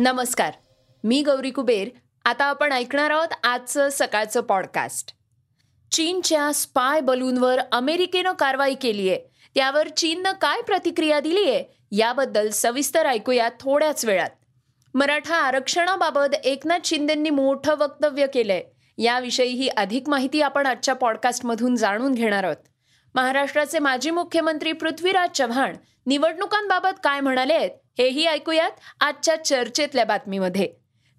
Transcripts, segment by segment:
नमस्कार मी गौरी कुबेर. आता आपण ऐकणार आहोत आजचं सकाळचं पॉडकास्ट चीनच्या स्पाय बलूनवर अमेरिकेनं कारवाई केली आहे. त्यावर चीननं काय प्रतिक्रिया दिली आहे याबद्दल सविस्तर ऐकूया थोड्याच वेळात. मराठा आरक्षणाबाबत एकनाथ शिंदेंनी मोठं वक्तव्य केलंय. याविषयी ही अधिक माहिती आपण आजच्या पॉडकास्टमधून जाणून घेणार आहोत. महाराष्ट्राचे माजी मुख्यमंत्री पृथ्वीराज चव्हाण निवडणुकांबाबत काय म्हणाले आहेत हेही ऐकूयात आजच्या चर्चेतल्या बातमीमध्ये.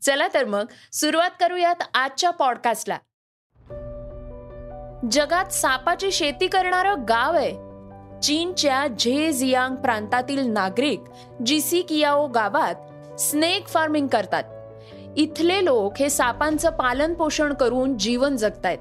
चला तर मग सुरुवात करूयात आजच्या पॉडकास्टला जगात सापाची शेती करणारं गाव आहे. चीनच्या झेझियांग प्रांतातील नागरिक जिसी कियाओ गावात स्नेक फार्मिंग करतात. इथले लोक हे सापांचं पालन पोषण करून जीवन जगतायत.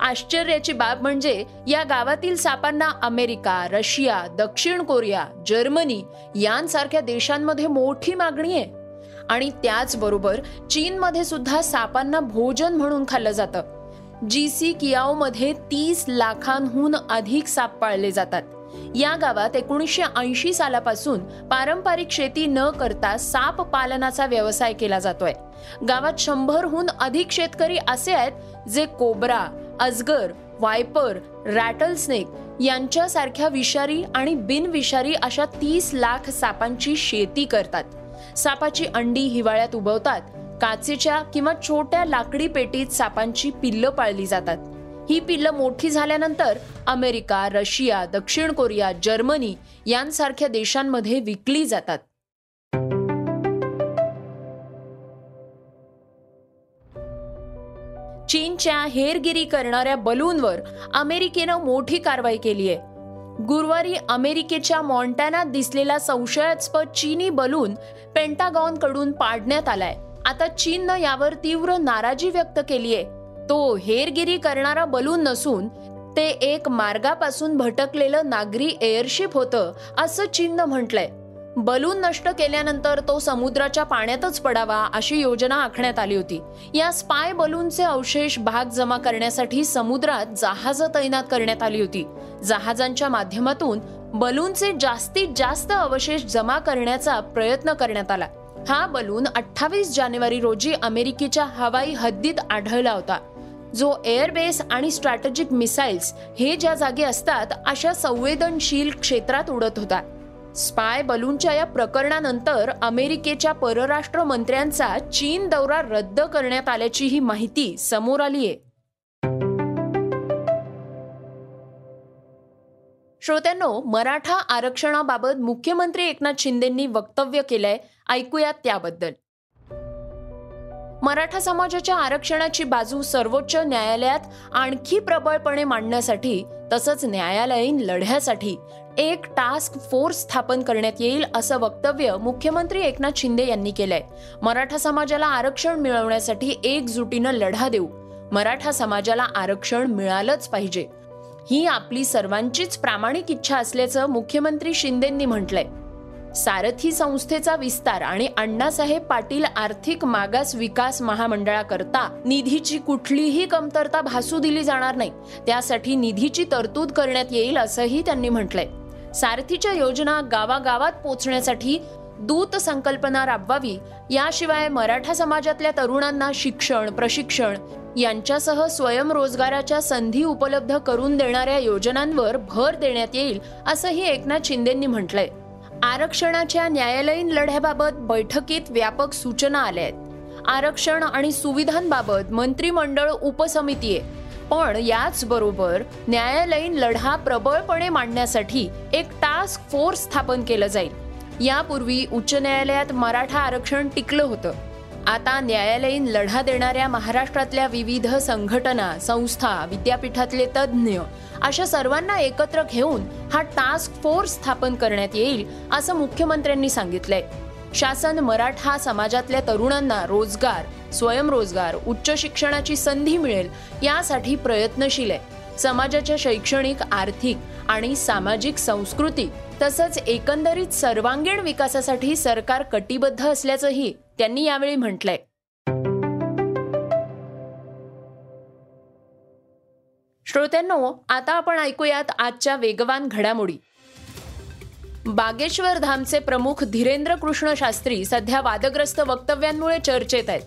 आश्चर्याची बाब म्हणजे या गावातील सापांना अमेरिका रशिया दक्षिण कोरिया जर्मनी यांसारख्या देशांमध्ये मोठी मागणी आहे. आणि त्याचबरोबर चीनमध्ये सुद्धा सापांना भोजन म्हणून खाल्लं जातं जी सी कियाओमध्ये तीस लाखांहून अधिक साप पाळले जातात. या गावात एकोणीसशे ऐंशी सालापासून पारंपरिक शेती न करता साप पालनाचा व्यवसाय केला जातोय. गावात शंभरहून अधिक शेतकरी असे आहेत जे कोबरा अजगर वायपर रॅटल स्नेक यांच्यासारख्या विषारी आणि बिनविषारी अशा तीस लाख सापांची शेती करतात. सापाची अंडी हिवाळ्यात उबवतात काचेच्या किंवा छोट्या लाकडी पेटीत सापांची पिल्लं पाळली जातात. ही पिल्लं मोठी झाल्यानंतर अमेरिका रशिया दक्षिण कोरिया जर्मनी यांसारख्या देशांमध्ये विकली जातात. चीनच्या हेरगिरी करणाऱ्या बलूनवर अमेरिकेनं मोठी कारवाई केली आहे. गुरुवारी अमेरिकेच्या मॉन्टॅनात दिसलेला संशयास्पद चीनी बलून पेंटागॉनकडून पाडण्यात आलाय. आता चीननं यावर तीव्र नाराजी व्यक्त केली आहे. तो हेरगिरी करणारा बलून नसून ते एक मार्गापासून भटकलेलं नागरी एअरशिप होतं असं चीननं म्हटलंय. बलून नष्ट केल्यानंतर तो समुद्राच्या पाण्यातच पडावा अशी योजना आखण्यात आली होती. या स्पाय बलूनचे अवशेष भाग जमा करण्यासाठी समुद्रात जहाजं तैनात करण्यात आली होती. जहाजांच्या माध्यमातून बलूनचे जास्तीत जास्त अवशेष जमा करण्याचा प्रयत्न करण्यात आला. हा बलून अठ्ठावीस जानेवारी रोजी अमेरिकेच्या हवाई हद्दीत आढळला होता. जो एअरबेस आणि स्ट्रॅटेजिक मिसाईल्स हे ज्या जागी असतात अशा संवेदनशील क्षेत्रात उडत होता. स्पाय बलूनच्या या प्रकरणानंतर अमेरिकेच्या परराष्ट्र मंत्र्यांचा चीन दौरा रद्द करण्यात आल्याची ही माहिती समोर आली आहे. श्रोत्यांनो मराठा आरक्षणाबाबत मुख्यमंत्री एकनाथ शिंदेंनी वक्तव्य केलंय. ऐकूयात त्याबद्दल. मराठा समाजाच्या आरक्षणाची बाजू सर्वोच्च न्यायालयात आणखी प्रबळपणे मांडण्यासाठी तसंच न्यायालयीन लढ्यासाठी एक टास्क फोर्स स्थापन करण्यात येईल असं वक्तव्य मुख्यमंत्री एकनाथ शिंदे यांनी केलंय. मराठा समाजाला आरक्षण मिळवण्यासाठी एकजुटीनं लढा देऊ. मराठा समाजाला आरक्षण मिळालंच पाहिजे. ही आपली सर्वांचीच प्रामाणिक इच्छा असल्याचं मुख्यमंत्री शिंदेंनी म्हटलंय. सारथी संस्थेचा विस्तार आणि अण्णासाहेब पाटील आर्थिक मागास विकास महामंडळाकरता निधीची कुठलीही कमतरता भासू दिली जाणार नाही. त्यासाठी निधीची तरतूद करण्यात येईल असंही त्यांनी म्हटलंय. सारथीच्या योजना गावागावात पोचण्यासाठी दूत संकल्पना राबवावी याशिवाय मराठा समाजातल्या तरुणांना शिक्षण प्रशिक्षण यांच्यासह स्वयंरोजगाराच्या संधी उपलब्ध करून देणाऱ्या योजनांवर भर देण्यात येईल असंही एकनाथ शिंदेंनी म्हटलंय. आरक्षणाच्या न्यायालयीन लढ्याबाबत बैठकीत व्यापक सूचना आल्या आहेत. आरक्षण आणि सुविधांबाबत मंत्रिमंडळ उपसमिती आहे. पण याचबरोबर न्यायालयीन लढा प्रबळपणे मांडण्यासाठी एक टास्क फोर्स स्थापन केलं जाईल. यापूर्वी उच्च न्यायालयात मराठा आरक्षण टिकलं होतं. आता न्यायालयीन लढा देणाऱ्या महाराष्ट्रातल्या विविध संघटना संस्था विद्यापीठातले तज्ज्ञ अशा सर्वांना एकत्र घेऊन हा टास्क फोर्स स्थापन करण्यात येईल असं मुख्यमंत्र्यांनी सांगितलंय. शासन मराठा समाजातल्या तरुणांना रोजगार स्वयंरोजगार उच्च शिक्षणाची संधी मिळेल यासाठी प्रयत्नशील आहे. समाजाच्या शैक्षणिक आर्थिक आणि सामाजिक संस्कृती तसंच एकंदरीत सर्वांगीण विकासासाठी सरकार कटिबद्ध असल्याचंही त्यांनी यावेळी म्हटलंय. श्रोत्यांनो आता आपण ऐकूयात आजच्या वेगवान घडामोडी. बागेश्वर धामचे प्रमुख धीरेंद्र कृष्ण शास्त्री सध्या वादग्रस्त वक्तव्यांमुळे चर्चेत आहेत.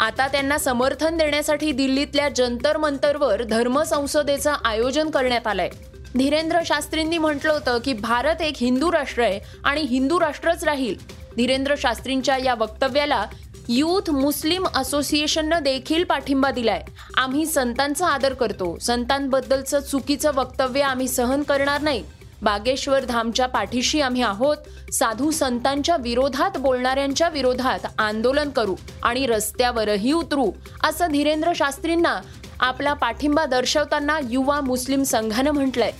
आता त्यांना समर्थन देण्यासाठी दिल्लीतल्या जंतर मंतरवर धर्म संसदेचं आयोजन करण्यात आलंय. धीरेंद्र शास्त्रींनी म्हटलं होतं की भारत एक हिंदू राष्ट्र आहे आणि हिंदू राष्ट्रच राहील. धीरेंद्र शास्त्रींच्या या वक्तव्याला युथ मुस्लिम असोसिएशननं देखील पाठिंबा दिलाय. आम्ही संतांचा आदर करतो. संतांबद्दलचं चुकीचं वक्तव्य आम्ही सहन करणार नाही. बागेश्वर धामच्या पाठीशी आम्ही आहोत. साधू संतांच्या विरोधात बोलणाऱ्यांच्या विरोधात आंदोलन करू आणि रस्त्यावरही उतरू असं धीरेंद्र शास्त्रींना आपला पाठिंबा दर्शवताना युवा मुस्लिम संघानं म्हटलंय.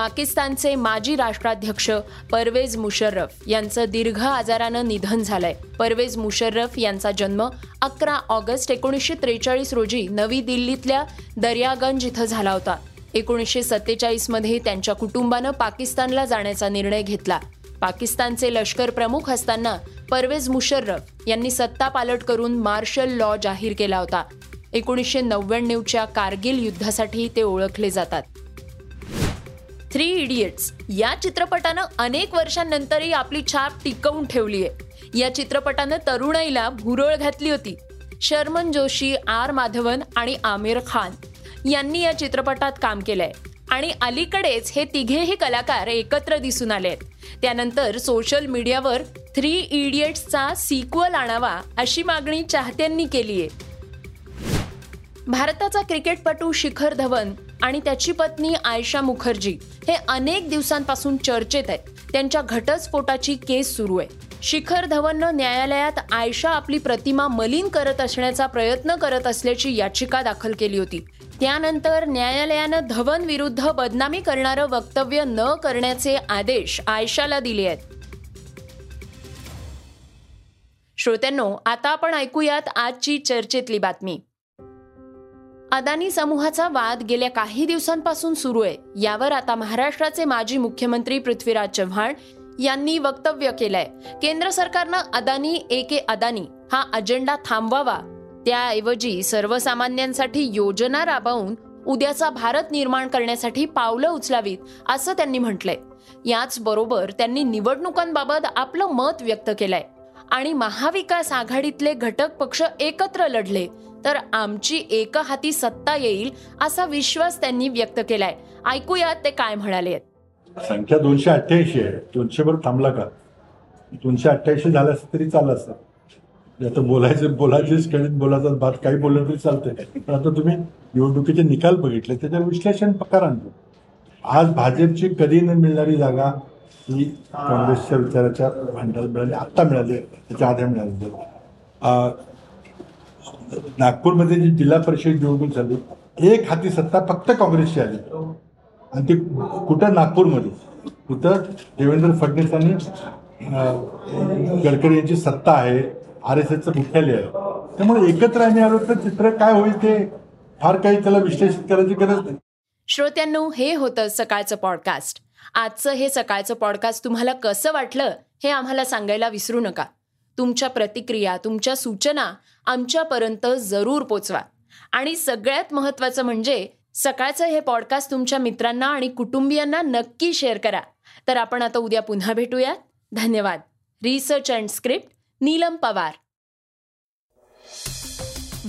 पाकिस्तानचे माजी राष्ट्राध्यक्ष परवेज मुशर्रफ यांचं दीर्घ आजारानं निधन झालंय. परवेज मुशर्रफ यांचा जन्म अकरा ऑगस्ट एकोणीसशे त्रेचाळीस रोजी नवी दिल्लीतल्या दर्यागंज इथं झाला होता. एकोणीसशे सत्तेचाळीसमध्ये त्यांच्या कुटुंबानं पाकिस्तानला जाण्याचा निर्णय घेतला. पाकिस्तानचे लष्कर प्रमुख असताना परवेज मुशर्रफ यांनी सत्ता पालट करून मार्शल लॉ जाहीर केला होता. एकोणीसशे नव्याण्णवच्या कारगिल युद्धासाठी ते ओळखले जातात. Three idiots. या चित्रपटानं अनेक वर्षांनंतरही आपली छाप टिकवून ठेवली आहे या चित्रपटानं तरुणाईला भुरळ घातली होती. शर्मन जोशी आर माधवन आणि आमिर खान यांनी या चित्रपटात काम केलंय. आणि अलीकडेच हे तिघेही कलाकार एकत्र दिसून आले आहेत त्यानंतर सोशल मीडियावर थ्री इडियट्सचा सिक्वल आणावा अशी मागणी चाहत्यांनी केली आहे भारताचा क्रिकेटपटू शिखर धवन आणि त्याची पत्नी आयशा मुखर्जी हे अनेक दिवसांपासून चर्चेत आहेत. त्यांच्या घटस्फोटाची केस सुरू आहे. शिखर धवननं न्यायालयात आयशा आपली प्रतिमा मलिन करत असण्याचा प्रयत्न करत असल्याची याचिका दाखल केली होती. त्यानंतर न्यायालयानं धवन विरुद्ध बदनामी करणारं वक्तव्य न करण्याचे आदेश आयशाला दिले आहेत. श्रोत्यांनो आता आपण ऐकूयात आजची चर्चेतली बातमी. अदानी समूहाचा वाद गेल्या काही दिवसांपासून सुरू आहे. यावर आता महाराष्ट्राचे माजी मुख्यमंत्री पृथ्वीराज चव्हाण यांनी वक्तव्य केलंय. केंद्र सरकारनं अदानी ए के अदानी हा अजेंडा थांबवावा. त्याऐवजी सर्वसामान्यांसाठी योजना राबवून उद्याचा भारत निर्माण करण्यासाठी पावलं उचलावीत असं त्यांनी म्हटलंय. याचबरोबर त्यांनी निवडणुकांबाबत आपलं मत व्यक्त केलंय. आणि महाविकास आघाडीतले घटक पक्ष एकत्र लढले. तर आमची एक हाती सत्ता येईल असा विश्वास त्यांनी व्यक्त केलाय. ऐकूयात ते काय म्हणाले संख्या दोनशे अठ्ठ्याऐंशी आहे. दोनशे वर थांबला का? दोनशे अठ्ठ्याऐंशी झालं असतं तरी चाललं असतं. आता बोलायचं बोलायचेच खेळीत बोलायचं बात काही बोललं तरी चालतंय. पण आता तुम्ही निवडणुकीचे निकाल बघितले त्याच्यावर विश्लेषण प्रकार आज भाजपची कधी न मिळणारी जागा ही काँग्रेसच्या विचाराच्या भांडाला मिळाली आत्ता मिळाली त्याच्या आधी मिळाली. नागपूरमध्ये जी जिल्हा परिषद निवडणूक झाली एक हाती सत्ता फक्त काँग्रेसची आली. आणि ती कुठं नागपूरमध्ये? कुठं देवेंद्र फडणवीस आणि गडकरी यांची सत्ता आहे आर एस एसचं मुख्यालय आहे. त्यामुळे एकत्र आम्ही आलो तर चित्र काय होईल ते फार काही त्याला विश्लेषित करायची गरज नाही. श्रोत्यांनो हे होतं सकाळचं पॉडकास्ट आजचं हे सकाळचं पॉडकास्ट तुम्हाला कसं वाटलं हे आम्हाला सांगायला विसरू नका. तुमच्या प्रतिक्रिया तुमच्या सूचना आमच्यापर्यंत जरूर पोचवा. आणि सगळ्यात महत्त्वाचं म्हणजे सकाळचं हे पॉडकास्ट तुमच्या मित्रांना आणि कुटुंबियांना नक्की शेअर करा. तर आपण आता उद्या पुन्हा भेटूयात. धन्यवाद. Research and script Neelam Pawar.